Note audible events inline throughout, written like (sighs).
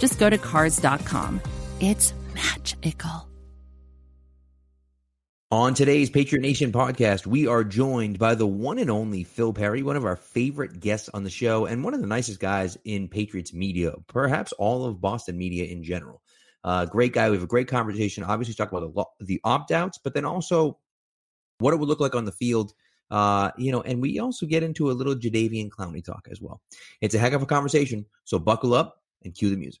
just go to Cars.com. It's magical. On today's Patriot Nation podcast, we are joined by the one and only Phil Perry, one of our favorite guests on the show, and one of the nicest guys in Patriots media, perhaps all of Boston media in general. Uh, great guy. We have a great conversation. Obviously, talk about the, the opt outs, but then also what it would look like on the field. Uh, you know, and we also get into a little Jadeveon Clowney talk as well. It's a heck of a conversation. So buckle up and cue the music.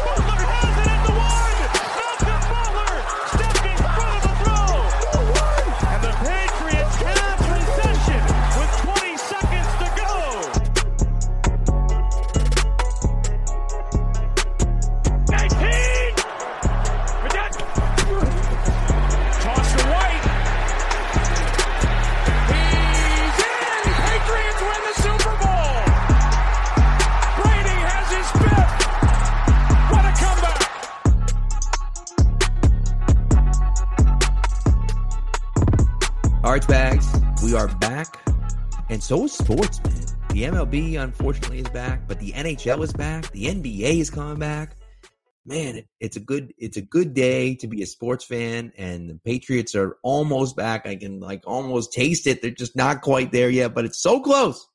so is sports, man. The MLB unfortunately is back, but the NHL is back. The NBA is coming back. Man, it's a good it's a good day to be a sports fan, and the Patriots are almost back. I can like almost taste it. They're just not quite there yet, but it's so close.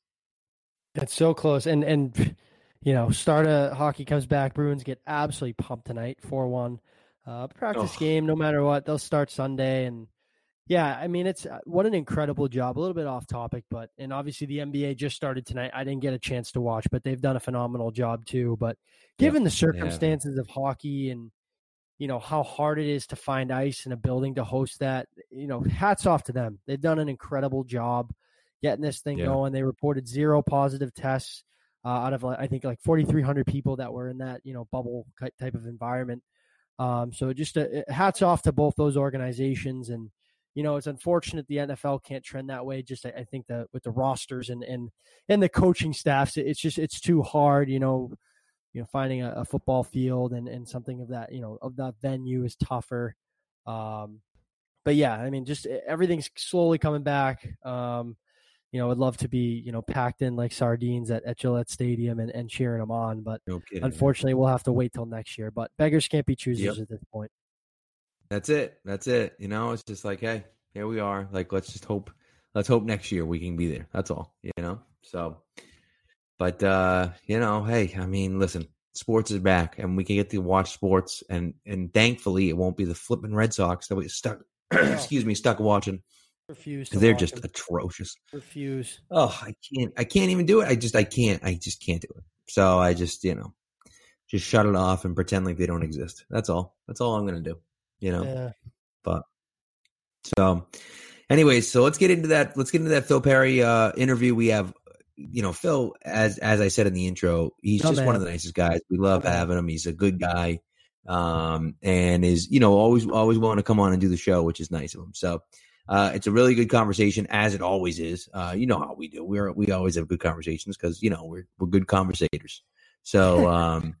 It's so close, and and you know, start of hockey comes back. Bruins get absolutely pumped tonight, four one. Uh, practice game, no matter what, they'll start Sunday, and yeah, I mean, it's uh, what an incredible job. A little bit off topic, but and obviously the NBA just started tonight. I didn't get a chance to watch, but they've done a phenomenal job too. But given the circumstances of hockey and you know how hard it is to find ice in a building to host that, you know, hats off to them. They've done an incredible job getting this thing Yeah. going. They reported zero positive tests uh, out of like, I think like 4,300 people that were in that you know bubble type of environment. Um, so just uh, hats off to both those organizations, and you know it's unfortunate the NFL can't trend that way. Just I, I think that with the rosters and and and the coaching staffs, it's just it's too hard. You know, you know finding a, a football field and and something of that you know of that venue is tougher. Um, but yeah, I mean, just everything's slowly coming back. Um, you know, I'd love to be, you know, packed in like sardines at, at Gillette Stadium and, and cheering them on. But No unfortunately, we'll have to wait till next year. But beggars can't be choosers Yep. at this point. That's it. That's it. You know, it's just like, hey, here we are. Like, let's just hope. Let's hope next year we can be there. That's all. You know. So, but uh, you know, hey, I mean, listen, sports is back, and we can get to watch sports, and and thankfully, it won't be the flipping Red Sox that we stuck. (clears throat) excuse me, stuck watching Refuse. To they're just atrocious. refuse. Oh, I can't. I can't even do it. I just. I can't. I just can't do it. So I just, you know, just shut it off and pretend like they don't exist. That's all. That's all I'm gonna do. You know. Yeah. But so, anyways, so let's get into that. Let's get into that Phil Perry uh, interview. We have, you know, Phil, as as I said in the intro, he's Oh, just one of the nicest guys. We love Oh, having him. He's a good guy, um, and is you know always always willing to come on and do the show, which is nice of him. So. Uh, it's a really good conversation, as it always is. Uh, you know how we do. We're we always have good conversations because you know we're we're good conversators. So, um,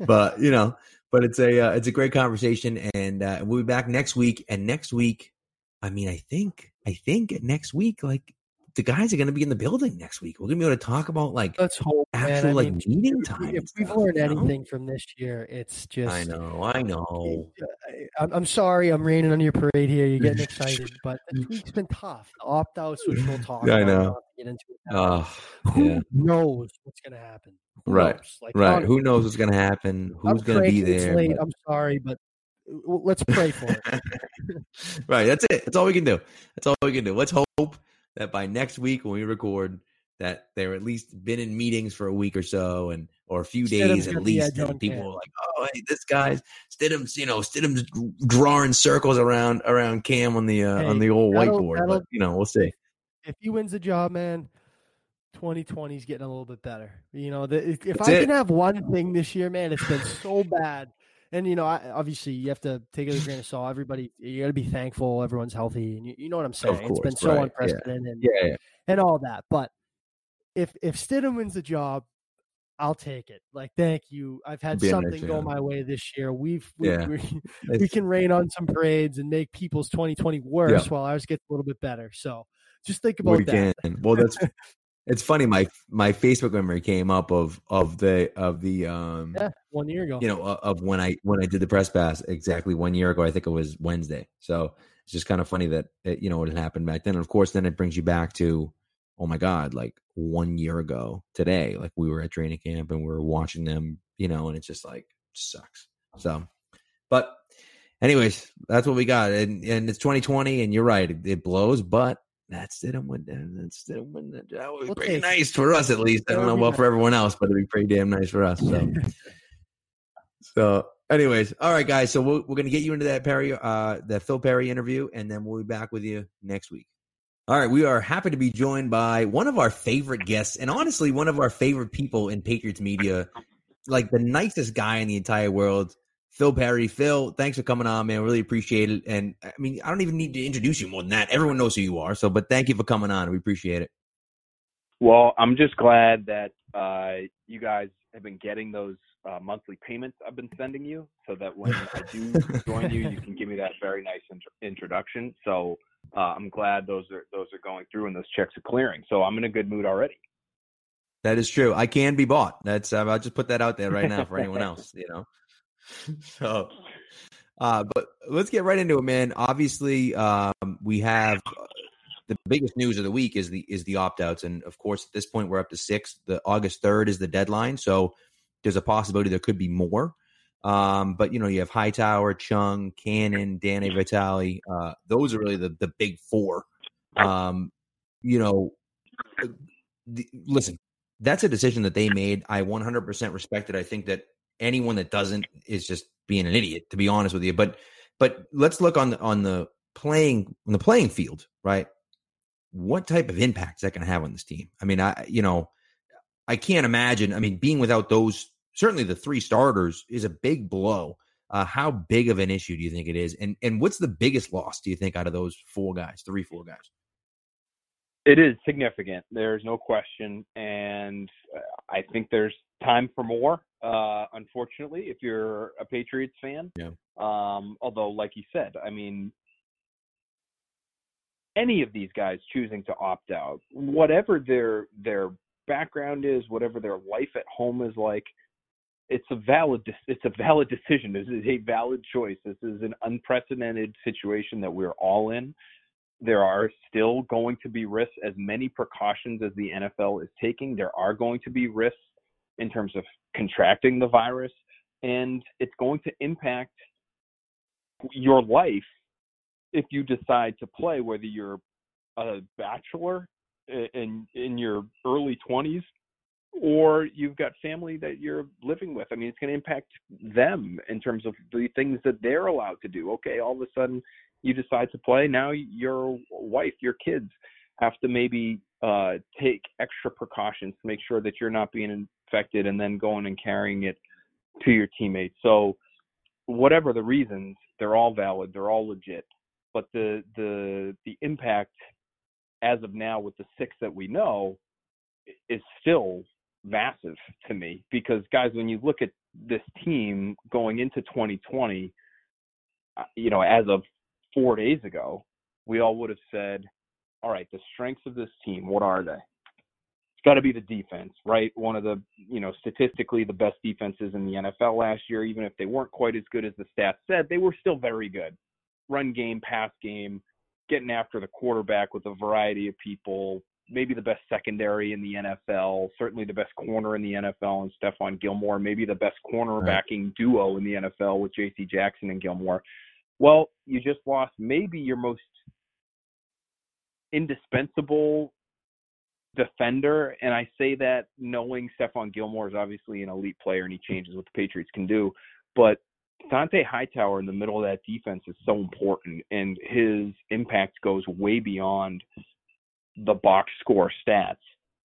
but you know, but it's a uh, it's a great conversation, and uh, we'll be back next week. And next week, I mean, I think I think next week, like the guys are going to be in the building next week. We're going to be able to talk about like Let's hope. actual I like mean, meeting if, time. if we've learned you know? anything from this year, it's just. I know, I know. I'm, I'm sorry, I'm raining on your parade here. You're getting excited, (laughs) but this week's been tough. The opt outs, which we'll (laughs) talk Yeah, I know. Get into it. Oh, Who yeah. knows what's going to happen? Who Right? Like, right. honestly, Who knows what's going to happen? Who's going to be there? but- I'm sorry, but uh, let's pray for it. (laughs) right. That's it. That's all we can do. That's all we can do. Let's hope that by next week when we record, that they're at least been in meetings for a week or so, and or a few Stidham's days at least. And people were like, "Oh, hey, this guy's Stidham's, you know, Stidham's drawing circles around around Cam on the uh, Hey, on the old that'll- whiteboard." that'll- But you know, we'll see. if he wins the job, man, 2020 is getting a little bit better. You know, the, if, if I it. can have one thing this year, man, it's been so bad. And you know, I, obviously, you have to take it with a grain of salt. Everybody, you got to be thankful everyone's healthy, and you, you know what I'm saying. it's been so right, yeah. unprecedented and, Yeah, yeah. and all that. But if if Stidham wins the job, I'll take it. Like, thank you. I've had Be something go my way this year. We've we, Yeah. we, (laughs) we can rain on some parades and make people's 2020 worse while ours gets a little bit better. So just think about we that. can. Well, that's it's funny. My my Facebook memory came up of of the of the um Yeah, one year ago. you know of when I when I did the press pass exactly one year ago. I think it was Wednesday. So it's just kind of funny that it, you know it happened back then. And of course, then it brings you back to oh my god, like one year ago today. Like we were at training camp and we were watching them, you know, and it's just like sucks. So, but anyways, that's what we got, and and it's 2020, and you're right, it, it blows, but. That's it. I'm with That's it. I'm with That would be pretty it. nice for us, at least. I don't know about for everyone else, but it'd be pretty damn nice for us. So, (laughs) so, anyways, all right, guys. So we're, we're gonna get you into that Perry, uh, that Phil Perry interview, and then we'll be back with you next week. All right, we are happy to be joined by one of our favorite guests, and honestly, one of our favorite people in Patriots media, like the nicest guy in the entire world, Phil Perry. Phil, thanks for coming on, man. Really appreciate it. And I mean, I don't even need to introduce you more than that. Everyone knows who you are. So, but thank you for coming on. We appreciate it. Well, I'm just glad that uh, you guys have been getting those uh, monthly payments I've been sending you, so that when I do (laughs) join you, you can give me that very nice int- introduction. So uh, I'm glad those are those are going through and those checks are clearing. So I'm in a good mood already. That is true. I can be bought. That's uh, I'll just put that out there right now for anyone (laughs) else. You know. (laughs) So, uh, but let's get right into it, man. Obviously, um, we have uh, the biggest news of the week is the is the opt outs, and of course, at this point, we're up to six. The August third is the deadline, so there's a possibility there could be more. Um, but you know, you have Hightower, Chung, Cannon, Danny Vitale. Uh, those are really the the big four. Um, you know, uh, the, listen, that's a decision that they made. I 100% respect it. I think that anyone that doesn't is just being an idiot, to be honest with you. But but let's look on the on the playing on the playing field, right? What type of impact is that going to have on this team? I mean, I you know, I can't imagine. I mean, being without those, certainly the three starters is a big blow. Uh, how big of an issue do you think it is? And and what's the biggest loss do you think out of those four guys, three, four guys? It is significant. There's no question, and uh, I think there's time for more. Uh, unfortunately, if you're a Patriots fan, Yeah. Um, although, like you said, I mean, any of these guys choosing to opt out, whatever their their background is, whatever their life at home is like, it's a valid it's a valid decision. This is a valid choice. This is an unprecedented situation that we're all in. There are still going to be risks, as many precautions as the NFL is taking. There are going to be risks in terms of contracting the virus, and it's going to impact your life if you decide to play, whether you're a bachelor in in your early 20s or you've got family that you're living with. I mean, it's going to impact them in terms of the things that they're allowed to do. Okay, all of a sudden you decide to play. Now your wife, your kids have to maybe uh, take extra precautions to make sure that you're not being infected and then going and carrying it to your teammates. So, whatever the reasons, they're all valid. They're all legit. But the the the impact as of now with the six that we know is still massive to me because guys when you look at this team going into 2020 uh, you know as of 4 days ago we all would have said all right the strengths of this team what are they it's got to be the defense right one of the you know statistically the best defenses in the NFL last year even if they weren't quite as good as the stats said they were still very good run game pass game getting after the quarterback with a variety of people maybe the best secondary in the NFL, certainly the best corner in the NFL and Stephon Gilmore, maybe the best cornerbacking right. duo in the NFL with JC Jackson and Gilmore. Well, you just lost maybe your most indispensable defender, and I say that knowing Stephon Gilmore is obviously an elite player and he changes what the Patriots can do, but Dont'a Hightower in the middle of that defense is so important, and his impact goes way beyond the box score stats.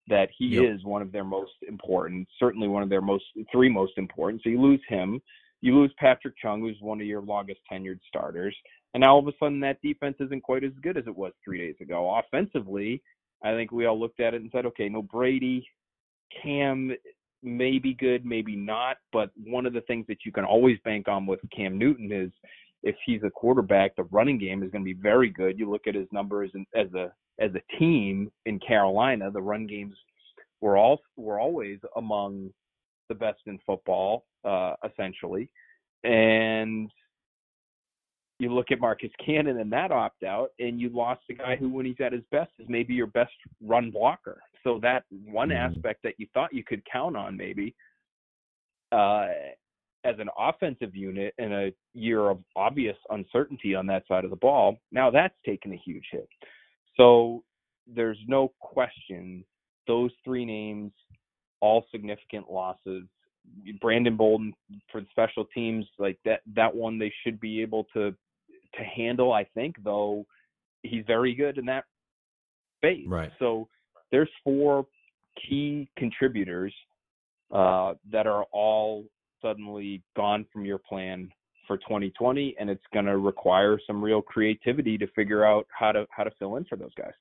That he Yep. is one of their most important, certainly one of their most three most important. So you lose him, you lose Patrick Chung, who's one of your longest tenured starters, and now all of a sudden that defense isn't quite as good as it was three days ago. Offensively, I think we all looked at it and said, okay, no Brady, Cam may be good, maybe not, but one of the things that you can always bank on with Cam Newton is if he's a quarterback, the running game is going to be very good. You look at his numbers and as a as a team in Carolina, the run games were all were always among the best in football, uh, essentially. And you look at Marcus Cannon and that opt out, and you lost a guy who, when he's at his best, is maybe your best run blocker. So that one Mhm. aspect that you thought you could count on, maybe, uh, as an offensive unit in a year of obvious uncertainty on that side of the ball, now that's taken a huge hit. So there's no question those three names, all significant losses. Brandon Bolden for the special teams, like that that one they should be able to to handle, I think, though he's very good in that space. Right. So there's four key contributors uh, that are all suddenly gone from your plan for 2020, and it's going to require some real creativity to figure out how to how to fill in for those guys.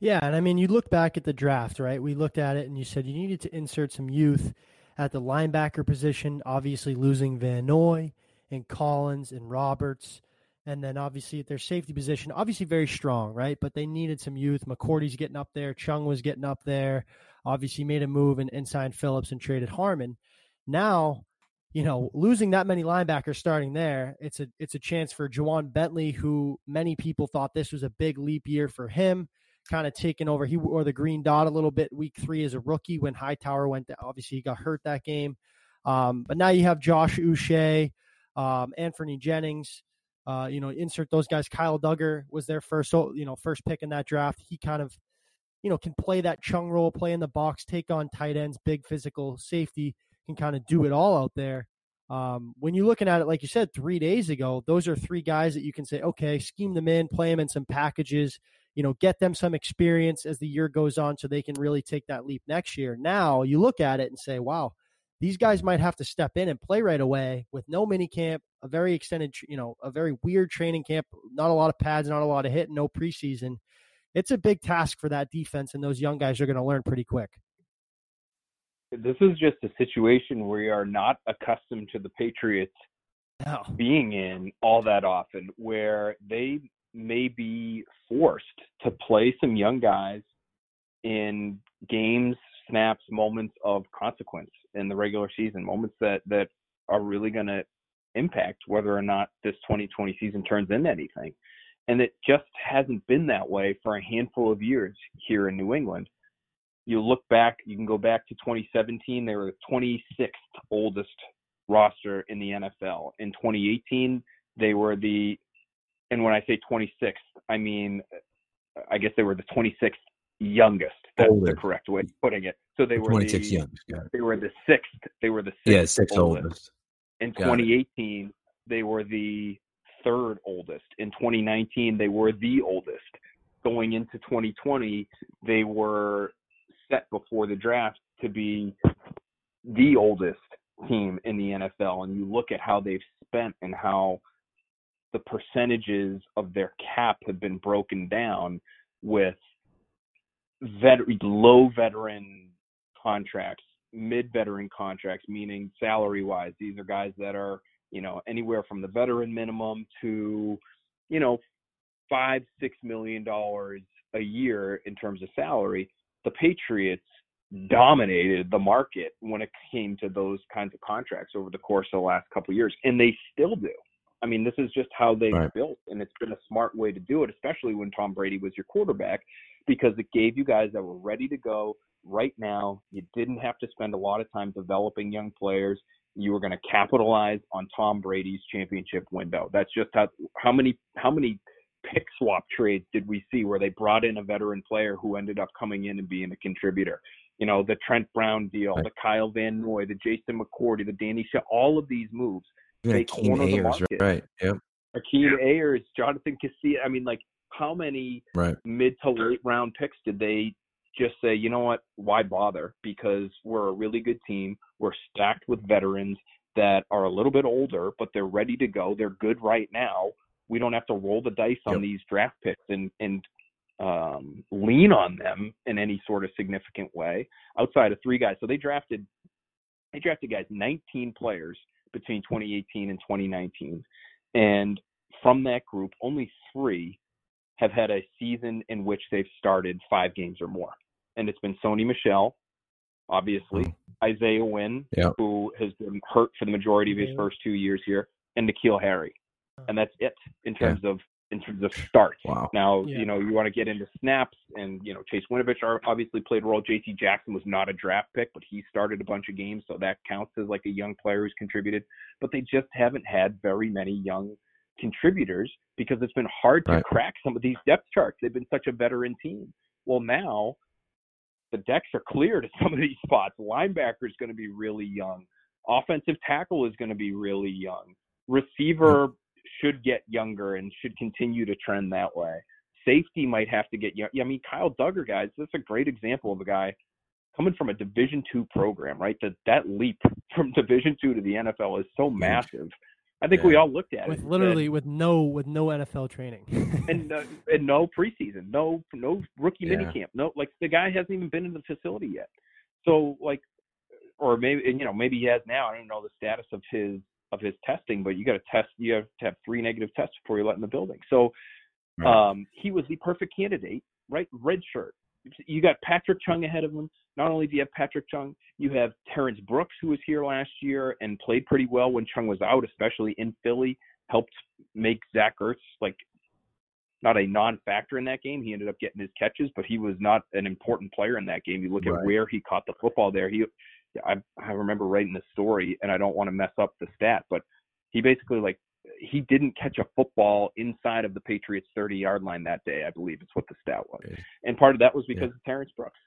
Yeah, and I mean, you look back at the draft, right? We looked at it and you said you needed to insert some youth at the linebacker position, obviously losing Van Noy and Collins and Roberts. And then obviously at their safety position, obviously very strong, right? But they needed some youth. McCourty's getting up there. Chung was getting up there. Obviously made a move and, and signed Phillips and traded Harmon. Now, you know, losing that many linebackers starting there, it's a it's a chance for Ja'Whaun Bentley, who many people thought this was a big leap year for him kind of taking over. He wore the green dot a little bit week three as a rookie when Hightower went down. Obviously, he got hurt that game. Um, but now you have Josh Uche, um, Anfernee Jennings. Uh, you know, insert those guys. Kyle Dugger was their first, you know, first pick in that draft. He kind of, you know, can play that chung role, play in the box, take on tight ends, big physical safety, can kind of do it all out there. Um, when you're looking at it, like you said, three days ago, those are three guys that you can say, okay, scheme them in, play them in some packages, you know, get them some experience as the year goes on so they can really take that leap next year. Now you look at it and say, wow, these guys might have to step in and play right away with no mini camp, a very extended, you know, a very weird training camp, not a lot of pads, not a lot of hit, no preseason. It's a big task for that defense, and those young guys are going to learn pretty quick. This is just a situation we are not accustomed to the Patriots no. being in all that often, where they may be forced to play some young guys in games, snaps, moments of consequence in the regular season, moments that that are really going to impact whether or not this 2020 season turns into anything. And it just hasn't been that way for a handful of years here in New England. You look back, you can go back to 2017, they were the 26th oldest roster in the NFL. In 2018, they were the and when I say 26th, I mean, I guess they were the 26th youngest. That's Older. the correct way of putting it. So they were 26 the, youngest. It. They were the sixth. They were the sixth Yeah, six oldest. oldest. In Got it. 2018, they were the third oldest. In 2019, they were the oldest. Going into 2020, they were set before the draft to be the oldest team in the NFL. And you look at how they've spent and how the percentages of their cap have been broken down with vet- low veteran contracts, mid veteran contracts, meaning salary wise, these are guys that are, you know, anywhere from the veteran minimum to, you know, five, six million dollars a year in terms of salary. The Patriots dominated the market when it came to those kinds of contracts over the course of the last couple of years, and they still do. I mean, this is just how they've Right. built, and it's been a smart way to do it, especially when Tom Brady was your quarterback, because it gave you guys that were ready to go right now. You didn't have to spend a lot of time developing young players. You were going to capitalize on Tom Brady's championship window. That's just how how many how many pick swap trades did we see where they brought in a veteran player who ended up coming in and being a contributor? You know, the Trent Brown deal, Right. the Kyle Van Noy, the Jason McCourty, the Danny Shaw, all of these moves. Even They Akeem corner the Ayers, market. right? Yep. Akeem Ayers, Jonathan Casillas. I mean, like, how many Right. mid to late round picks did they just say, you know what, why bother? Because we're a really good team. We're stacked with veterans that are a little bit older, but they're ready to go. They're good right now. We don't have to roll the dice on Yep. these draft picks and and um, lean on them in any sort of significant way outside of three guys. So they drafted they drafted guys 19 players between 2018 and 2019, and from that group, only three have had a season in which they've started five games or more. And it's been Sony Michel, obviously, mm. Isaiah Wynn, Yep. who has been hurt for the majority of his Yeah. first two years here, and N'Keal Harry. And that's it in Yeah. terms of in terms of starts. Wow. Now, Yeah. you know, you want to get into snaps, and you know, Chase Winovich obviously played a role. J.C. Jackson was not a draft pick, but he started a bunch of games, so that counts as like a young player who's contributed. But they just haven't had very many young contributors because it's been hard to Right. crack some of these depth charts. They've been such a veteran team. Well, now the decks are clear to some of these spots. Linebacker is going to be really young. Offensive tackle is going to be really young. Receiver should get younger and should continue to trend that way. Safety might have to get young. I mean, Kyle Dugger, guys, that's a great example of a guy coming from a Division two program, right? That that leap (laughs) from Division two to the NFL is so massive. I think we all looked at it with and said, literally with no with no NFL training. (laughs) and uh, and no preseason, no no rookie Yeah. minicamp, no like the guy hasn't even been in the facility yet. So like, or maybe and, you know maybe he has now. I don't know the status of his of his testing, but you got to test. You have to have three negative tests before you're let in the building. So Right. um, he was the perfect candidate, right? Red shirt. You got Patrick Chung ahead of him. Not only do you have Patrick Chung, you have Terrence Brooks, who was here last year and played pretty well when Chung was out, especially in Philly. Helped make Zach Ertz like not a non-factor in that game. He ended up getting his catches, but he was not an important player in that game. You look Right. at where he caught the football there. He, I, I remember writing the story, and I don't want to mess up the stat, but he basically like he didn't catch a football inside of the Patriots 30 yard line that day, I believe is what the stat was. And part of that was because of Terrence Brooks.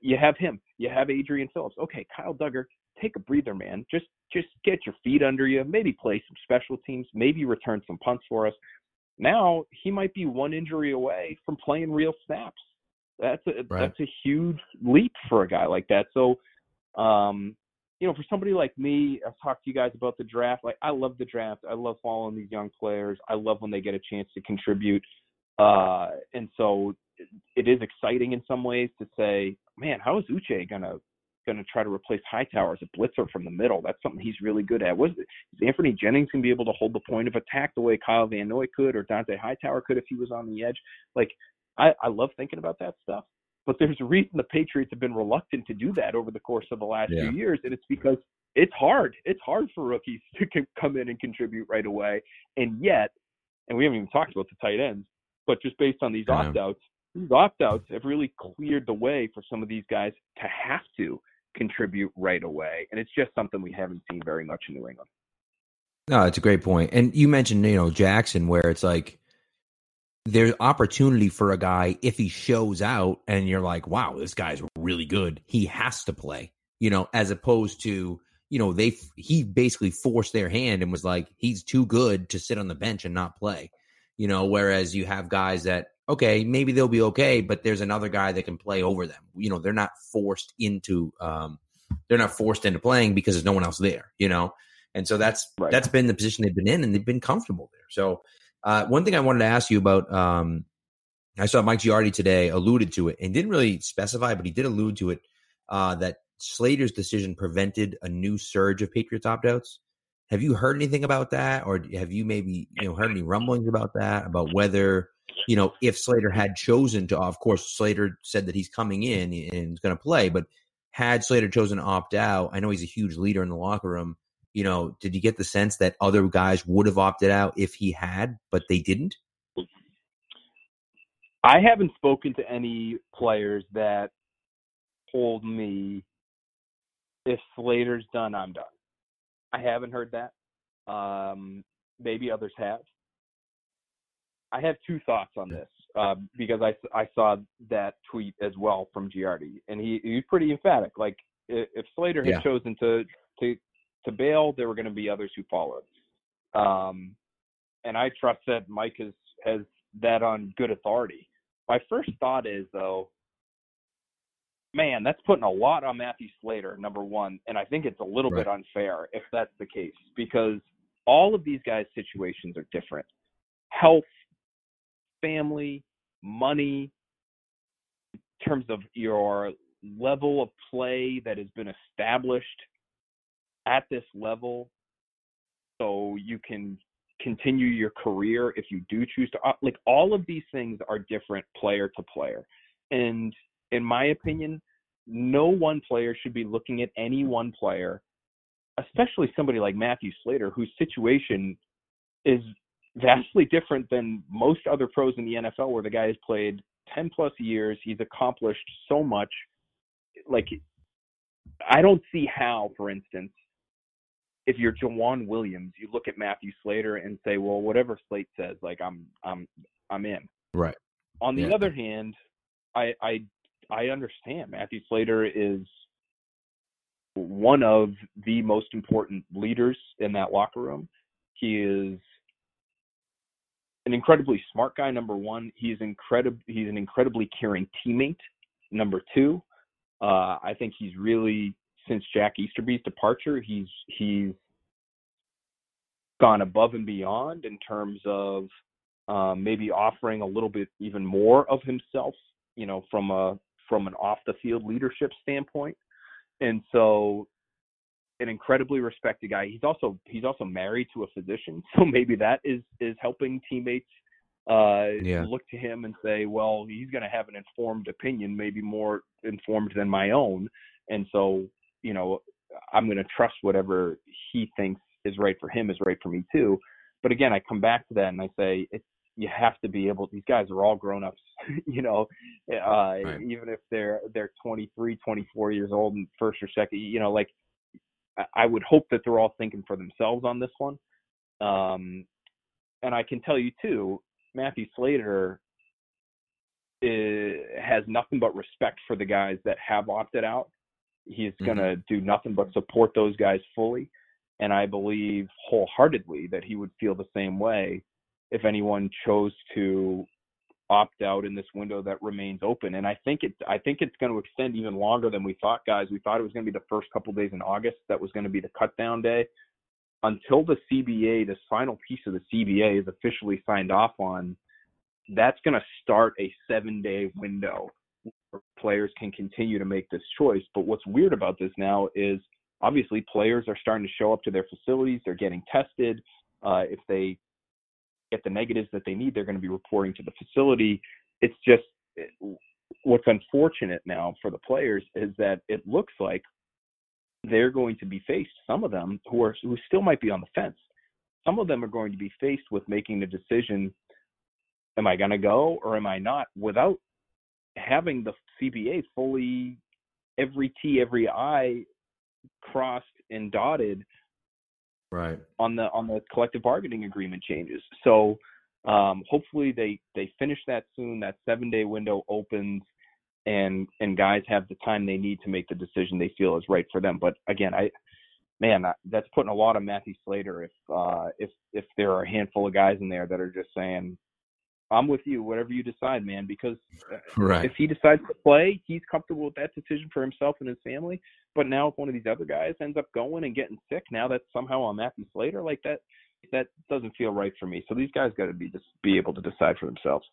You have him, you have Adrian Phillips. Okay, Kyle Dugger, take a breather, man. Just just get your feet under you, maybe play some special teams, maybe return some punts for us. Now he might be one injury away from playing real snaps. That's a Right. that's a huge leap for a guy like that. So um you know, for somebody like me, I've talked to you guys about the draft. Like, I love the draft. I love following these young players. I love when they get a chance to contribute. Uh, and so it, is exciting in some ways to say, man, how is Uche gonna gonna try to replace Hightower as a blitzer from the middle? That's something he's really good at. Was is Anfernee Jennings gonna be able to hold the point of attack the way Kyle Van Noy could or Dont'a Hightower could if he was on the edge? Like, I, I love thinking about that stuff. But there's a reason the Patriots have been reluctant to do that over the course of the last Yeah. few years, and it's because it's hard. It's hard for rookies (laughs) to come in and contribute right away, and yet, and we haven't even talked about the tight ends, but just based on these opt outs, these opt outs have really cleared the way for some of these guys to have to contribute right away, and it's just something we haven't seen very much in New England. No, it's a great point. And you mentioned, you know, Jackson, where it's like there's opportunity for a guy if he shows out and you're like, wow, this guy's really good. He has to play, you know, as opposed to, you know, they he basically forced their hand and was like, he's too good to sit on the bench and not play, you know. Whereas you have guys that, okay, maybe they'll be okay, but there's another guy that can play over them. You know, they're not forced into, um, they're not forced into playing because there's no one else there, you know. And so that's Right. that's been the position they've been in, and they've been comfortable there. So uh, one thing I wanted to ask you about, um, I saw Mike Giardi today alluded to it and didn't really specify, but he did allude to it uh, that Slater's decision prevented a new surge of Patriots opt outs. Have you heard anything about that, or have you maybe you know heard any rumblings about that? About whether you know if Slater had chosen to, of course, Slater said that he's coming in and is going to play, but had Slater chosen to opt out, I know he's a huge leader in the locker room. You know, did you get the sense that other guys would have opted out if he had, but they didn't? I haven't spoken to any players that told me if Slater's done, I'm done. I haven't heard that. Um, maybe others have. I have two thoughts on this uh, because I I saw that tweet as well from Giardi, and he he was pretty emphatic. Like if Slater had Yeah. chosen to to to bail, there were going to be others who followed. Um, and I trust that Mike has has that on good authority. My first thought is though, man, that's putting a lot on Matthew Slater, number one, and I think it's a little bit unfair if that's the case because all of these guys' situations are different. Health, family, money, in terms of your level of play that has been established at this level so you can continue your career if you do choose to uh, like all of these things are different player to player. And in my opinion no one player should be looking at any one player especially somebody like Matthew Slater whose situation is vastly different than most other pros in the NFL where the guy has played 10 plus years he's accomplished so much. Like I don't see how for instance if you're Joejuan Williams, you look at Matthew Slater and say, well, whatever Slate says, like I'm, I'm, I'm in. Right. On the Yeah. other hand, I, I, I understand Matthew Slater is one of the most important leaders in that locker room. He is an incredibly smart guy. Number one, he's incredible. He's an incredibly caring teammate. Number two, uh, I think he's really since Jack Easterby's departure, he's he's gone above and beyond in terms of um, maybe offering a little bit even more of himself, you know, from a from an off the field leadership standpoint. And so an incredibly respected guy. He's also he's also married to a physician, (laughs) so maybe that is is helping teammates uh Yeah. look to him and say, well, he's going to have an informed opinion, maybe more informed than my own. And so, you know, I'm going to trust whatever he thinks is right for him is right for me too. But again, I come back to that and I say it's you have to be able these guys are all grown ups, (laughs) you know, uh Right. even if they're they're 23, 24 years old and first or second, you know, like I- would hope that they're all thinking for themselves on this one. Um, and I can tell you too, Matthew Slater is, has nothing but respect for the guys that have opted out. He's mm-hmm. going to do nothing but support those guys fully. And I believe wholeheartedly that he would feel the same way if anyone chose to opt out in this window that remains open. And I think it I think it's going to extend even longer than we thought, guys. We thought it was going to be the first couple days in August that was going to be the cut down day. Until the CBA, this final piece of the CBA is officially signed off on, that's going to start a seven day window players can continue to make this choice. But what's weird about this now is obviously players are starting to show up to their facilities. They're getting tested. Uh, if they get the negatives that they need, they're going to be reporting to the facility. It's just what's unfortunate now for the players is that it looks like they're going to be faced, some of them who are who still might be on the fence. Some of them are going to be faced with making the decision, am I going to go or am I not, without having the CBA fully every T, every I crossed and dotted Right. on the on the collective bargaining agreement changes. So um, hopefully they they finish that soon. That seven day window opens, and and guys have the time they need to make the decision they feel is right for them. But again, I man, I- that's putting a lot of Matthew Slater. If uh, if if there are a handful of guys in there that are just saying, "I'm with you, whatever you decide, man," because uh, Right. if he decides to play, he's comfortable with that decision for himself and his family. But now, if one of these other guys ends up going and getting sick, now that's somehow on Matthew Slater. Like that, that doesn't feel right for me. So these guys got to be just be able to decide for themselves.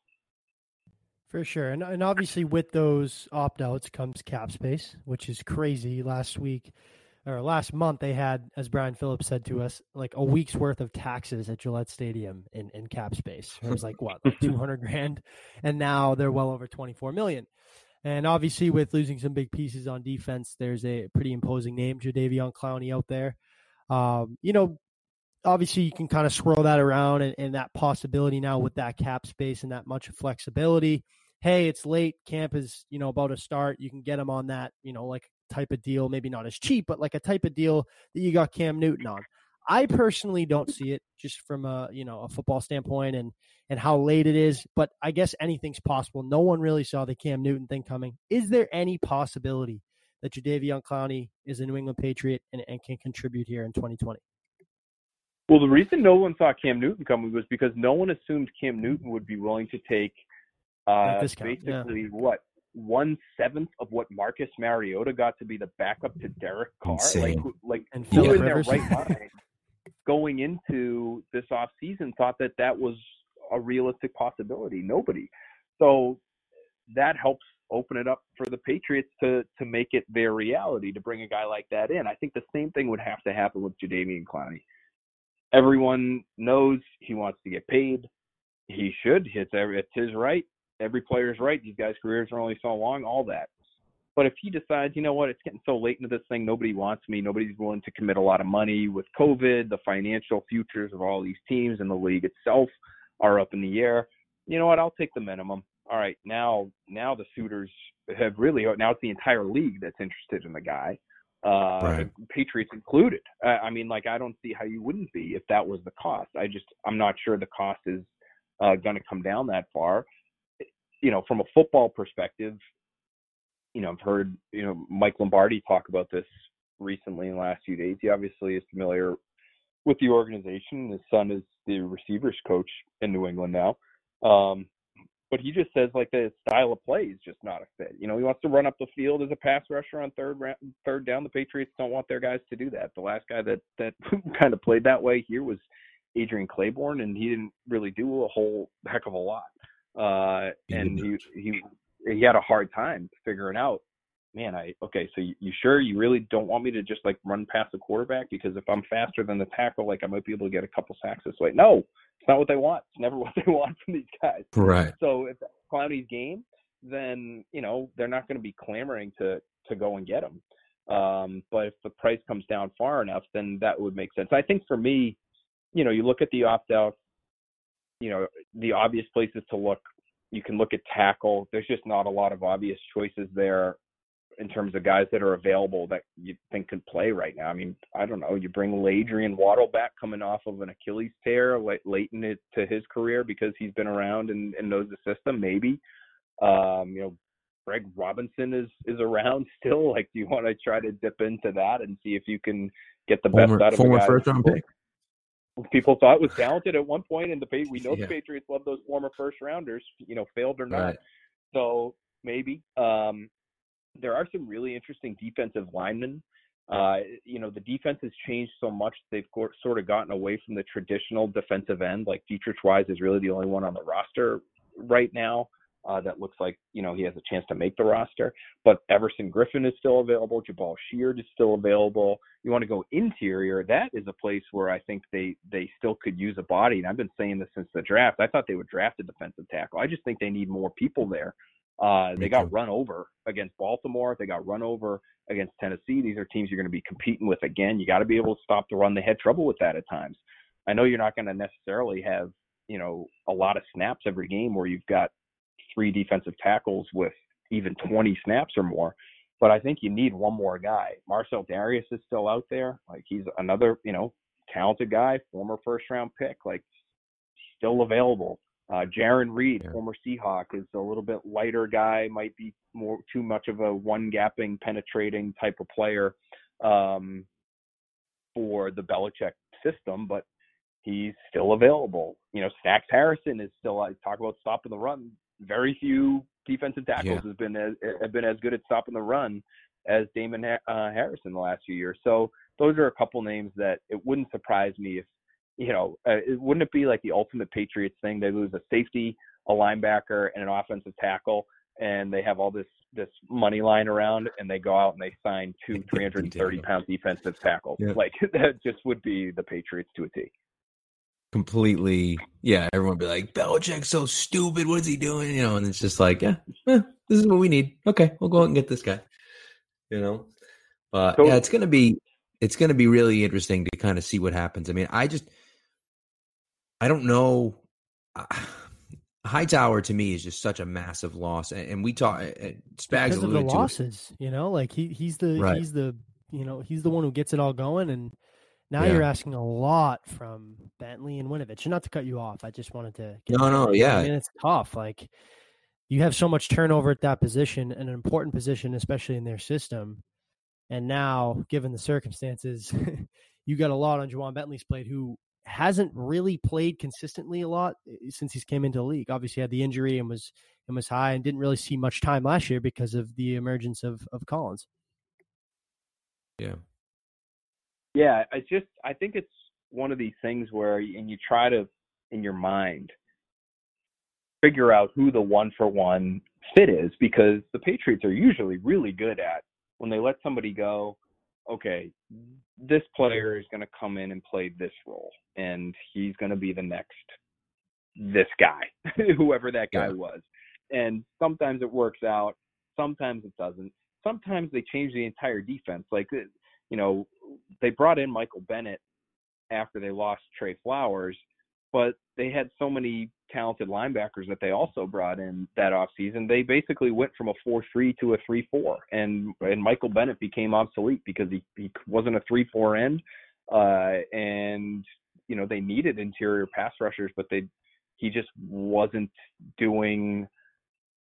For sure. And and obviously with those opt outs comes cap space, which is crazy. Last week or last month they had, as Brian Phillips said to us, like a week's worth of taxes at Gillette Stadium in, in cap space. It was like what, like (laughs) two hundred grand? And now they're well over twenty four million. And obviously with losing some big pieces on defense, there's a pretty imposing name, Jadeveon Clowney out there. Um, you know, obviously you can kind of swirl that around and, and that possibility now with that cap space and that much flexibility hey, it's late, camp is, you know, about to start. You can get them on that, you know, like type of deal, maybe not as cheap, but like a type of deal that you got Cam Newton on. I personally don't see it just from a you know a football standpoint and and how late it is. But I guess anything's possible. No one really saw the Cam Newton thing coming. Is there any possibility that Jadeveon Clowney is a New England Patriot and, and can contribute here in 2020? Well, the reason no one saw Cam Newton coming was because no one assumed Cam Newton would be willing to take uh, basically yeah. what one seventh of what Marcus Mariota got to be the backup to Derek Carr. Like, Insane. who- like And who Philip in their right mind going into this off season thought that that was a realistic possibility? Nobody. So that helps open it up for the Patriots to to make it their reality to bring a guy like that in. I think the same thing would have to happen with Jadeveon Clowney. Everyone knows he wants to get paid. He should. It's it's his right. Every player's right. These guys' careers are only so long. All that. But if he decides, you know what, it's getting so late into this thing, nobody wants me, nobody's willing to commit a lot of money with COVID, the financial futures of all these teams and the league itself are up in the air. You know what, I'll take the minimum. All right, now now the suitors have really now it's the entire league that's interested in the guy. Uh Right. Patriots included. I, I mean, like I don't see how you wouldn't be if that was the cost. I just I'm not sure the cost is uh gonna come down that far. You know, from a football perspective, you know, I've heard, you know, Mike Lombardi talk about this recently in the last few days. He obviously is familiar with the organization. His son is the receivers coach in New England now. Um, but he just says like the style of play is just not a fit. You know, he wants to run up the field as a pass rusher on third ra- third down. The Patriots don't want their guys to do that. The last guy that that (laughs) kind of played that way here was Adrian Clayborn, and he didn't really do a whole heck of a lot. Uh, and he he he had a hard time figuring out. Man, I okay. So you, you sure you really don't want me to just like run past the quarterback because if I'm faster than the tackle, like I might be able to get a couple sacks this way. No, it's not what they want. It's never (laughs) what they want from these guys. Right. So if that's Clowney's game, then you know they're not going to be clamoring to to go and get him. Um, but if the price comes down far enough, then that would make sense. I think for me, you know, you look at the opt out. You know, the obvious places to look. You can look at tackle. There's just not a lot of obvious choices there in terms of guys that are available that you think could play right now. I mean, I don't know. You bring LaAdrian Waddle back coming off of an Achilles tear late, late in it to his career because he's been around and, and knows the system. Maybe, um, you know, Greg Robinson is is around (laughs) still. Like, do you want to try to dip into that and see if you can get the best Former, out of former a guy? first round pick. People thought was talented at one point, and the we know Yeah. the Patriots love those former first rounders. You know, failed or not. Right. So maybe um, there are some really interesting defensive linemen. Uh, you know, the defense has changed so much; they've go- sort of gotten away from the traditional defensive end. Like Deatrich Wise is really the only one on the roster right now uh, that looks like you know he has a chance to make the roster. But Everson Griffen is still available. Jabaal Sheard is still available. You want to go interior? That is a place where I think they they still could use a body. And I've been saying this since the draft. I thought they would draft a defensive tackle. I just think they need more people there. Uh, they got run over against Baltimore. They got run over against Tennessee. These are teams you're going to be competing with again. You got to be able to stop the run. They had trouble with that at times. I know you're not going to necessarily have you know a lot of snaps every game where you've got three defensive tackles with even 20 snaps or more. But I think you need one more guy. Marcell Dareus is still out there. Like he's another, you know, talented guy, former first round pick, like still available. Uh, Jarran Reed, Yeah. former Seahawk, is a little bit lighter guy, might be more too much of a one gapping, penetrating type of player um, for the Belichick system, but he's still available. You know, Snacks Harrison is still. I talk about stopping the run. Very few defensive tackles Yeah. has been as have been as good at stopping the run as Damon uh, Harrison the last few years. So those are a couple names that it wouldn't surprise me if you know. Uh, it, wouldn't it be like the ultimate Patriots thing? They lose a safety, a linebacker, and an offensive tackle. And they have all this this money lying around, and they go out and they sign two (laughs) 330 pound defensive tackles. Yeah. Like (laughs) that just would be the Patriots to a T. completely yeah everyone be like Belichick's so stupid what is he doing you know and it's just like yeah eh, this is what we need okay we'll go out and get this guy you know but So- yeah it's gonna be it's gonna be really interesting to kind of see what happens i mean i just i don't know Uh, (sighs) hightower to me is just such a massive loss and, and we talk uh, spags because of the alluded to it. losses. You know, like he he's the Right. he's the you know he's the one who gets it all going, and Now Yeah. you're asking a lot from Bentley and Winovich. And not to cut you off, I just wanted to. get No, no, in. yeah. I mean, it's tough. Like you have so much turnover at that position, and an important position, especially in their system. And now, given the circumstances, (laughs) you got a lot on Ja'Whaun Bentley's plate, who hasn't really played consistently a lot eh, since he's came into the league. Obviously, had the injury and was and was high, and didn't really see much time last year because of the emergence of of Collins. Yeah. Yeah, I just I think it's one of these things where and you try to in your mind figure out who the one for one fit is because the Patriots are usually really good at when they let somebody go, okay, this player is going to come in and play this role and he's going to be the next this guy, (laughs) whoever that guy Yeah. was. And sometimes it works out, sometimes it doesn't. Sometimes they change the entire defense. Like uh, you know, they brought in Michael Bennett after they lost Trey Flowers, but they had so many talented linebackers that they also brought in that offseason. They basically went from a 4-3 to a 3-4 and and Michael Bennett became obsolete because he, he wasn't a 3-4 end uh and you know they needed interior pass rushers but they he just wasn't doing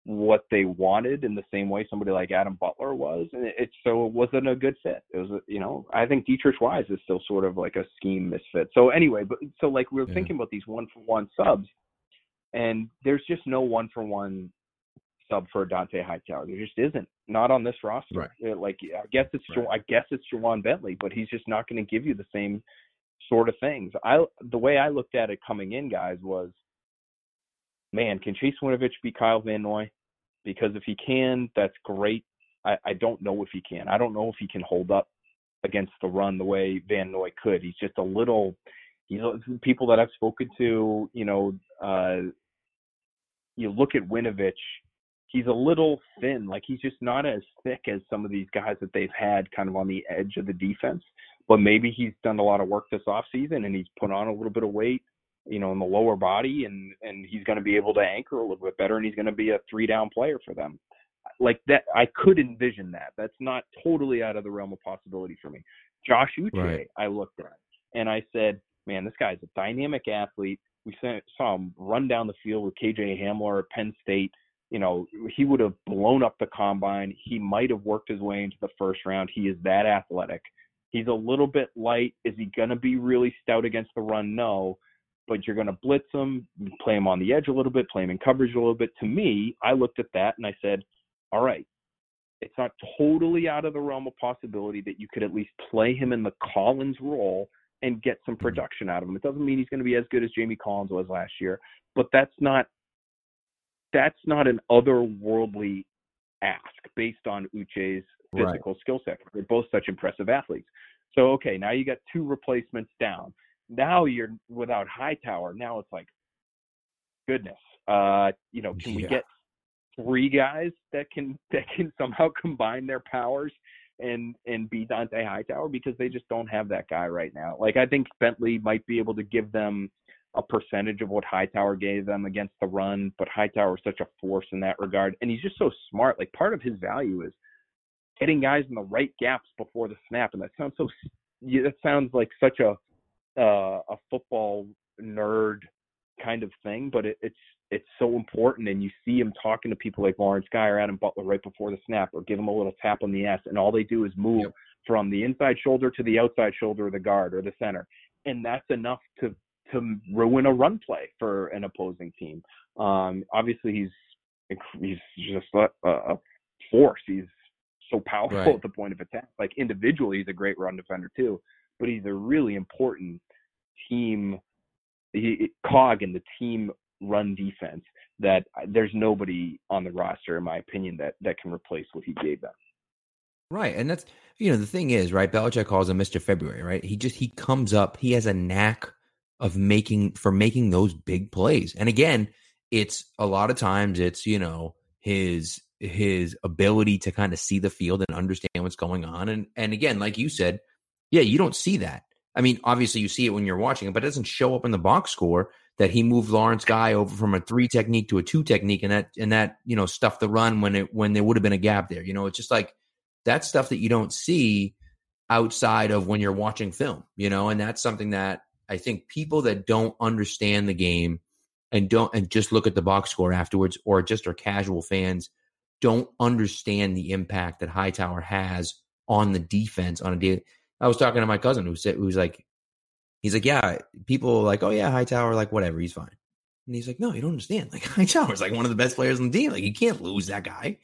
what they wanted in the same way somebody like Adam Butler was, and it, it so it wasn't a good fit. It was, a, you know, I think Deatrich Wise is still sort of like a scheme misfit. So anyway, but so like we were Yeah. thinking about these one for one subs, and there's just no one for one sub for Dont'a Hightower. There just isn't, not on this roster. Right. Uh, Like I guess it's Right. I guess it's Ja'Whaun Bentley, but he's just not going to give you the same sort of things. I the way I looked at it coming in, guys, was man, can Chase Winovich be Kyle Van Noy? Because if he can, that's great. I, I don't know if he can. I don't know if he can hold up against the run the way Van Noy could. He's just a little. you know, people that I've spoken to. You know, uh, you look at Winovich. He's a little thin. Like he's just not as thick as some of these guys that they've had kind of on the edge of the defense. But maybe he's done a lot of work this offseason and he's put on a little bit of weight you know, in the lower body, and and he's going to be able to anchor a little bit better, and he's going to be a three down player for them. Like that, I could envision that. That's not totally out of the realm of possibility for me. Josh Uche, Right. I looked at, and I said, man, this guy's a dynamic athlete. We saw, saw him run down the field with KJ Hamler at Penn State. You know, he would have blown up the combine. He might have worked his way into the first round. He is that athletic. He's a little bit light. Is he going to be really stout against the run? No but you're going to blitz him, play him on the edge a little bit, play him in coverage a little bit. To me, I looked at that and I said, all right, it's not totally out of the realm of possibility that you could at least play him in the Collins role and get some mm-hmm. production out of him. It doesn't mean he's going to be as good as Jamie Collins was last year, but that's not that's not an otherworldly ask based on Uche's Right. physical skill set. They're both such impressive athletes. So okay, now you got two replacements down now you're without Hightower. Now it's like, goodness, uh, you know, can we get three guys that can (laughs) that can somehow combine their powers and and be Dont'a Hightower because they just don't have that guy right now. Like I think Bentley might be able to give them a percentage of what Hightower gave them against the run, but Hightower is such a force in that regard, and he's just so smart. Like part of his value is getting guys in the right gaps before the snap, and that sounds so. yeah, That sounds like such a uh, a football nerd kind of thing, but it, it's it's so important. And you see him talking to people like Lawrence Guy or Adam Butler right before the snap, or give him a little tap on the ass, and all they do is move Yep. from the inside shoulder to the outside shoulder of the guard or the center, and that's enough to to ruin a run play for an opposing team. Um, obviously, he's he's just a, a force. He's so powerful Right. at the point of attack. Like individually, he's a great run defender too, but he's a really important team he, cog in the team run defense that there's nobody on the roster, in my opinion, that that can replace what he gave them. Right. And that's you know, the thing is, right, Belichick calls him Mr. February, right? He just he comes up, he has a knack of making for making those big plays. And again, it's a lot of times it's, you know, his his ability to kind of see the field and understand what's going on. And and again, like you said, yeah, you don't see that. I mean, obviously you see it when you're watching it, but it doesn't show up in the box score that he moved Lawrence Guy over from a three technique to a two technique and that and that, you know, stuffed the run when it when there would have been a gap there. You know, it's just like that stuff that you don't see outside of when you're watching film, you know, and that's something that I think people that don't understand the game and don't and just look at the box score afterwards or just are casual fans don't understand the impact that Hightower has on the defense on a day. I was talking to my cousin who said who's like he's like, Yeah, people like, Oh yeah, Hightower, like whatever, he's fine. And he's like, No, you don't understand. Like (laughs) Hightower's like one of the best players on the team. Like you can't lose that guy.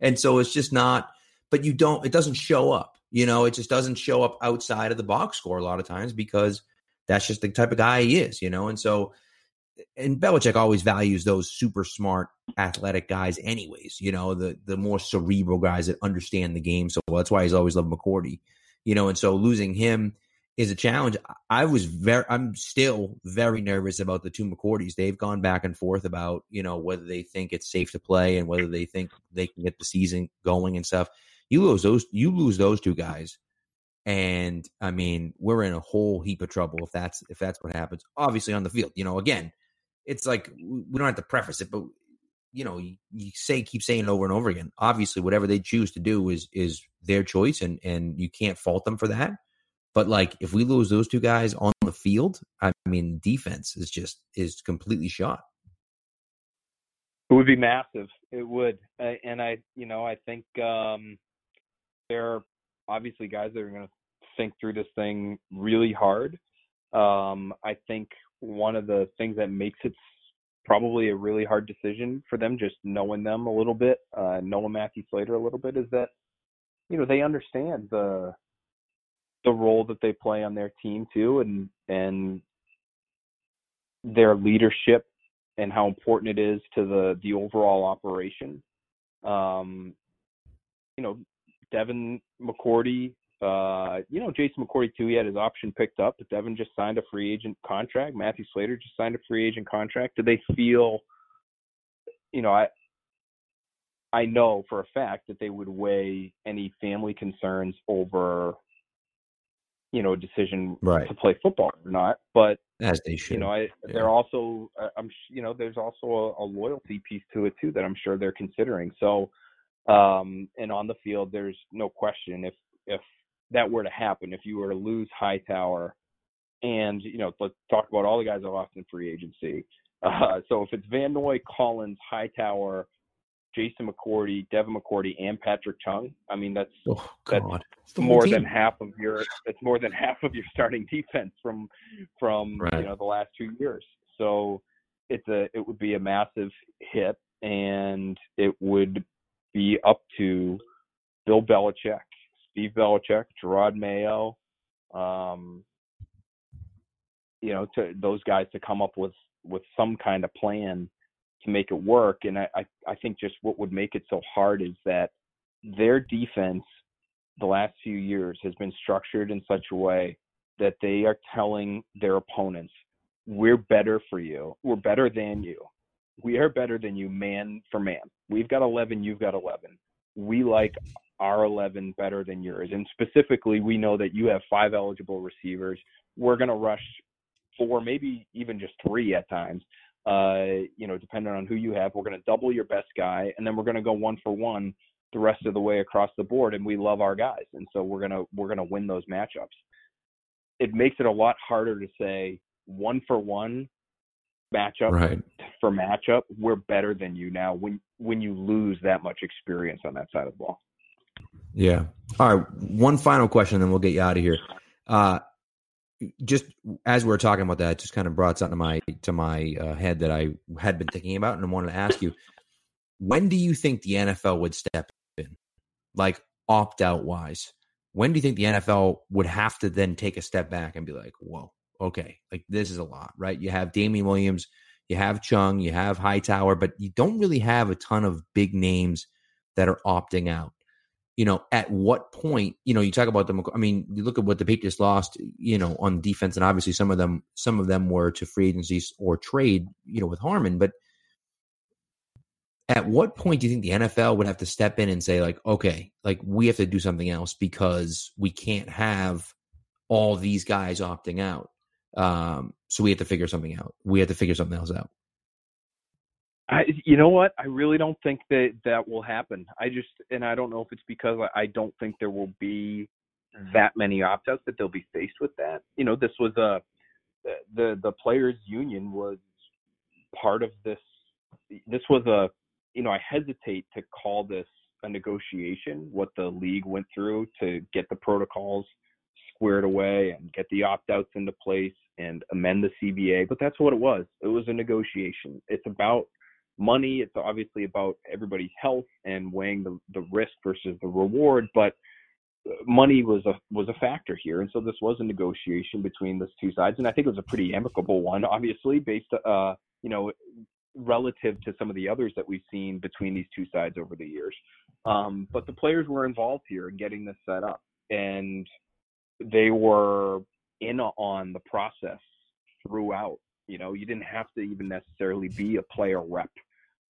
And so it's just not, but you don't, it doesn't show up. You know, it just doesn't show up outside of the box score a lot of times because that's just the type of guy he is, you know. And so and Belichick always values those super smart athletic guys anyways, you know, the the more cerebral guys that understand the game so. That's why he's always loved McCourty. You know, and so losing him is a challenge. I was very I'm still very nervous about the two McCourtys. They've gone back and forth about, you know, whether they think it's safe to play and whether they think they can get the season going and stuff. You lose those you lose those two guys and I mean, we're in a whole heap of trouble if that's if that's what happens. Obviously, on the field, you know, again, it's like we don't have to preface it, but you know, you, say keep saying over and over again. Obviously, whatever they choose to do is is their choice, and and you can't fault them for that. But like, if we lose those two guys on the field, I mean, defense is just is completely shot. It would be massive. It would, and I, you know, I think um, there are obviously guys that are going to think through this thing really hard. Um, I think one of the things that makes it probably a really hard decision for them, just knowing them a little bit, uh, knowing Matthew Slater a little bit, is that you know they understand the the role that they play on their team too, and and their leadership and how important it is to the the overall operation. Um, you know, Devin McCourty uh, you know, Jason McCourty too. He had his option picked up, but Devin just signed a free agent contract. Matthew Slater just signed a free agent contract. Do they feel, you know, I I know for a fact that they would weigh any family concerns over, you know, a decision right. to play football or not. But as they should, you know, I, yeah. they're also, I'm, you know, there's also a, a loyalty piece to it too that I'm sure they're considering. So, um, and on the field, there's no question if if that were to happen, if you were to lose Hightower, and you know, let's talk about all the guys that lost in free agency. (laughs) Uh, so if it's Van Noy, Collins, Hightower, Jason McCourty, Devin McCourty, and Patrick Chung, I mean that's oh, that's more than half of your that's more than (laughs) half of your starting defense from from right. you know the last two years. So it's a it would be a massive hit, and it would be up to Bill Belichick Steve Belichick, Jerod Mayo, um, you know, to those guys to come up with with some kind of plan to make it work. And I, I, I think just what would make it so hard is that their defense the last few years has been structured in such a way that they are telling their opponents, we're better for you. We're better than you. We are better than you man for man. We've got 11, you've got 11. We like our 11 better than yours. And specifically, we know that you have five eligible receivers. We're going to rush four, maybe even just three at times. Uh, you know, depending on who you have, we're going to double your best guy, and then we're going to go one for one the rest of the way across the board. And we love our guys, and so we're gonna we're gonna win those matchups. It makes it a lot harder to say one for one matchup right. for matchup. We're better than you now when when you lose that much experience on that side of the ball. Yeah. All right. One final question, then we'll get you out of here. Uh, just as we are talking about that, just kind of brought something to my to my uh, head that I had been thinking about, and I wanted to ask you: When do you think the NFL would step in, like opt out wise? When do you think the NFL would have to then take a step back and be like, "Whoa, okay, like this is a lot, right?" You have Damien Williams, you have Chung, you have Hightower, but you don't really have a ton of big names that are opting out you know, at what point, you know, you talk about them. I mean, you look at what the Patriots lost, you know, on defense, and obviously some of them, some of them were to free agencies or trade, you know, with Harmon. But at what point do you think the NFL would have to step in and say, like, okay, like we have to do something else because we can't have all these guys opting out. Um, so we have to figure something out. We have to figure something else out. I, you know what? I really don't think that that will happen. I just, and I don't know if it's because I don't think there will be that many opt outs that they'll be faced with that. You know, this was a the the players union was part of this this was a you know, I hesitate to call this a negotiation, what the league went through to get the protocols squared away and get the opt outs into place and amend the CBA, but that's what it was. It was a negotiation. It's about money. It's obviously about everybody's health and weighing the, the risk versus the reward, but money was a was a factor here, and so this was a negotiation between those two sides, and I think it was a pretty amicable one, obviously based uh you know relative to some of the others that we've seen between these two sides over the years. Um, but the players were involved here in getting this set up, and they were in on the process throughout. You know, you didn't have to even necessarily be a player rep.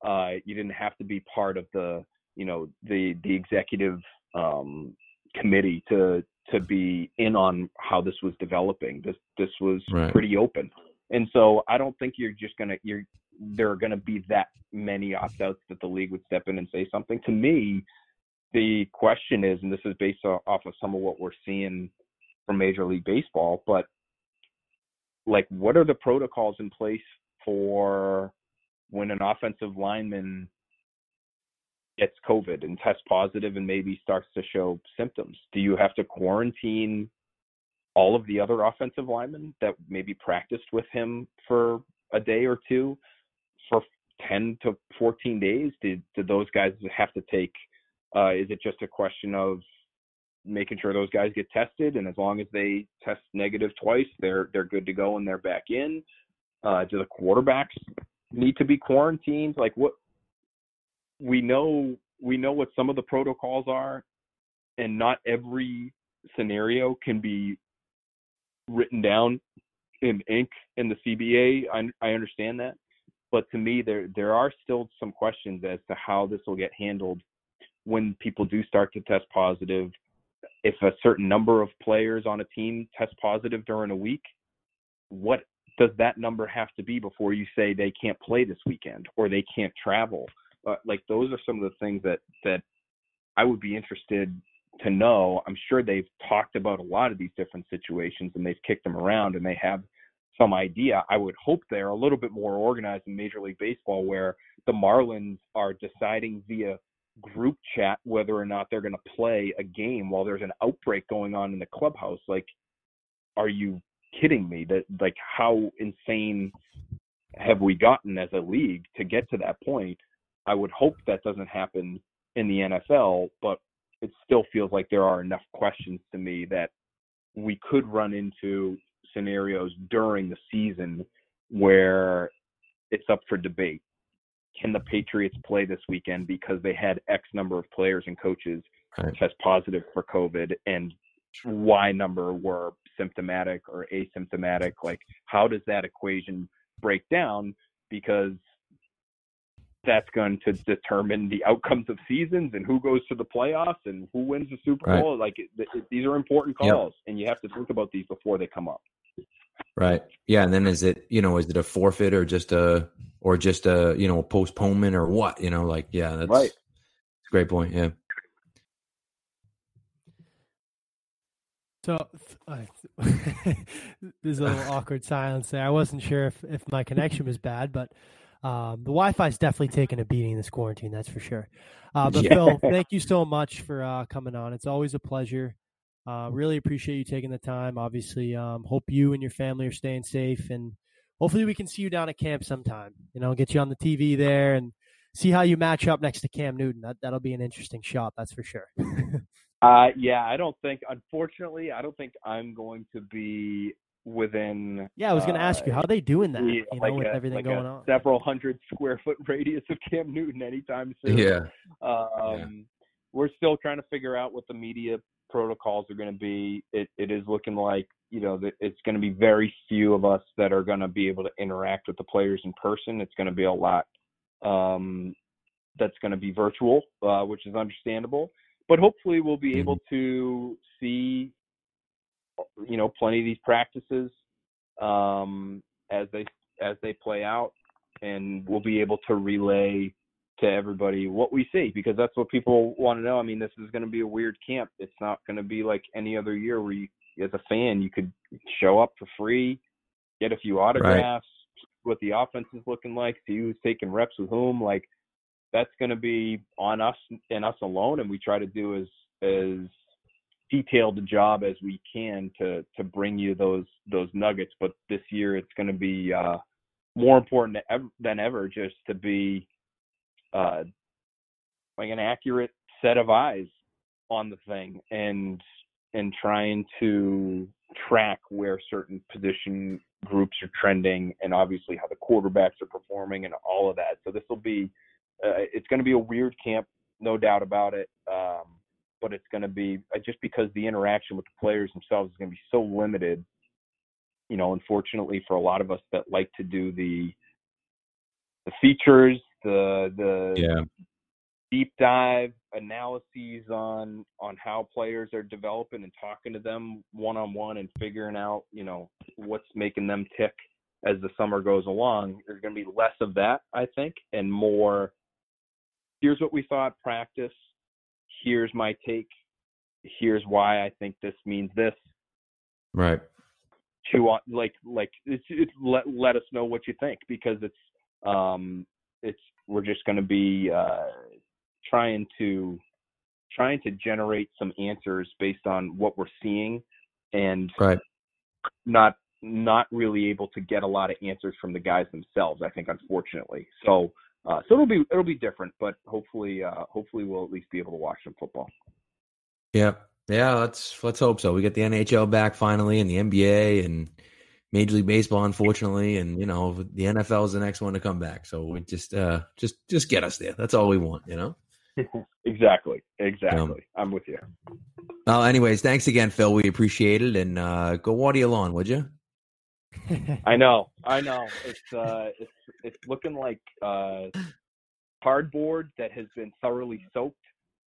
Uh, you didn't have to be part of the, you know, the the executive um, committee to to be in on how this was developing. This this was right. pretty open, and so I don't think you're just gonna you're there are gonna be that many opt outs that the league would step in and say something. To me, the question is, and this is based off of some of what we're seeing from Major League Baseball, but like what are the protocols in place for when an offensive lineman gets COVID and tests positive and maybe starts to show symptoms? Do you have to quarantine all of the other offensive linemen that maybe practiced with him for a day or two for 10 to 14 days? Did, did those guys have to take, uh, is it just a question of making sure those guys get tested, and as long as they test negative twice, they're they're good to go and they're back in. Uh, do the quarterbacks need to be quarantined? Like what we know we know what some of the protocols are, and not every scenario can be written down in ink in the CBA. I, I understand that, but to me, there there are still some questions as to how this will get handled when people do start to test positive if a certain number of players on a team test positive during a week, what does that number have to be before you say they can't play this weekend or they can't travel? Uh, like those are some of the things that that I would be interested to know. I'm sure they've talked about a lot of these different situations and they've kicked them around and they have some idea. I would hope they're a little bit more organized in Major League Baseball where the Marlins are deciding via group chat whether or not they're going to play a game while there's an outbreak going on in the clubhouse. Like, are you kidding me? That like how insane have we gotten as a league to get to that point? I would hope that doesn't happen in the NFL, but it still feels like there are enough questions to me that we could run into scenarios during the season where it's up for debate can the Patriots play this weekend because they had X number of players and coaches right. test positive for COVID and Y number were symptomatic or asymptomatic? Like, how does that equation break down? Because that's going to determine the outcomes of seasons and who goes to the playoffs and who wins the Super Bowl. Like, it, it, these are important calls, yep. and you have to think about these before they come up. Right. Yeah. And then is it, you know, is it a forfeit or just a, or just a, you know, a postponement or what, you know, like, yeah, that's right. a great point. Yeah. So uh, (laughs) there's a little (laughs) awkward silence there. I wasn't sure if, if my connection was bad, but um, the Wi-Fi is definitely taking a beating in this quarantine. That's for sure. Uh, but yeah. Phil, thank you so much for uh, coming on. It's always a pleasure. Uh, really appreciate you taking the time. Obviously, um, hope you and your family are staying safe, and hopefully we can see you down at camp sometime. You know, get you on the TV there and see how you match up next to Cam Newton. That that'll be an interesting shot, that's for sure. (laughs) uh, yeah, I don't think. Unfortunately, I don't think I'm going to be within. Yeah, I was going to uh, ask you how are they doing that. you like know, with a, everything like going on, several hundred square foot (laughs) radius of Cam Newton anytime soon. Yeah. Um, yeah. We're still trying to figure out what the media protocols are going to be. It, it is looking like you know that it's going to be very few of us that are going to be able to interact with the players in person. It's going to be a lot um, that's going to be virtual, uh, which is understandable. But hopefully, we'll be able mm-hmm. to see you know plenty of these practices um, as they as they play out, and we'll be able to relay to everybody what we see because that's what people want to know. I mean, this is going to be a weird camp. It's not going to be like any other year where you, as a fan, you could show up for free, get a few autographs, right. what the offense is looking like, see who's taking reps with whom. Like that's going to be on us and us alone, and we try to do as as detailed a job as we can to to bring you those those nuggets. But this year, it's going to be uh, more important than ever, just to be uh, like an accurate set of eyes on the thing and and trying to track where certain position groups are trending and obviously how the quarterbacks are performing and all of that. So this will be uh, it's going to be a weird camp, no doubt about it. Um, but it's going to be uh, just because the interaction with the players themselves is going to be so limited. You know, unfortunately for a lot of us that like to do the the features, the the yeah. deep dive analyses on on how players are developing and talking to them one on one and figuring out you know what's making them tick as the summer goes along. There's going to be less of that, I think, and more. Here's what we thought practice. Here's my take. Here's why I think this means this. Right. To like like it's, it's let let us know what you think because it's um it's we're just going to be uh, trying to trying to generate some answers based on what we're seeing and right. not not really able to get a lot of answers from the guys themselves i think unfortunately so uh, so it'll be it'll be different but hopefully uh, hopefully we'll at least be able to watch some football yeah yeah let's let's hope so we get the nhl back finally and the nba and Major League Baseball, unfortunately, and you know the NFL is the next one to come back. So we just uh just just get us there. That's all we want, you know. (laughs) exactly, exactly. Um, I'm with you. Well, anyways, thanks again, Phil. We appreciate it, and uh go water your lawn, would you? (laughs) I know, I know. It's uh, it's it's looking like uh, cardboard that has been thoroughly soaked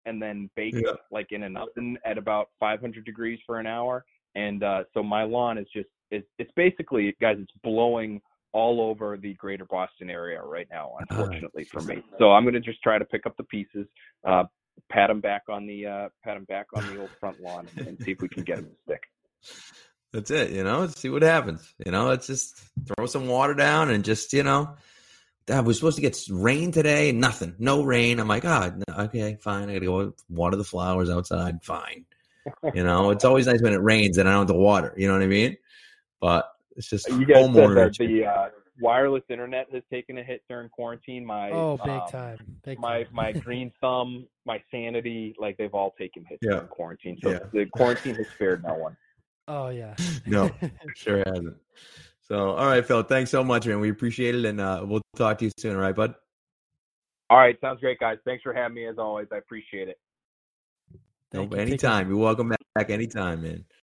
and then baked yeah. like in an oven at about 500 degrees for an hour. And uh, so my lawn is just it's, it's basically, guys, it's blowing all over the greater Boston area right now, unfortunately for me. So I'm going to just try to pick up the pieces, uh, pat them back on the uh, pat them back on the old front lawn, and, and see if we can get them to stick. That's it, you know. Let's see what happens. You know, let's just throw some water down and just, you know, Dad, we're supposed to get rain today. Nothing, no rain. I'm like, ah, oh, okay, fine. I gotta go water the flowers outside. Fine. You know, it's always nice when it rains and I don't have to water. You know what I mean? But it's just you guys said that the uh, wireless internet has taken a hit during quarantine. My oh, big um, time, big my time. my (laughs) green thumb, my sanity, like they've all taken hits yeah. during quarantine. So yeah. the quarantine has spared no one. Oh yeah, no, (laughs) sure hasn't. So all right, Phil, thanks so much, man. We appreciate it, and uh, we'll talk to you soon. All right, bud. All right, sounds great, guys. Thanks for having me as always. I appreciate it. Thank no, you. anytime. You're welcome back anytime, man.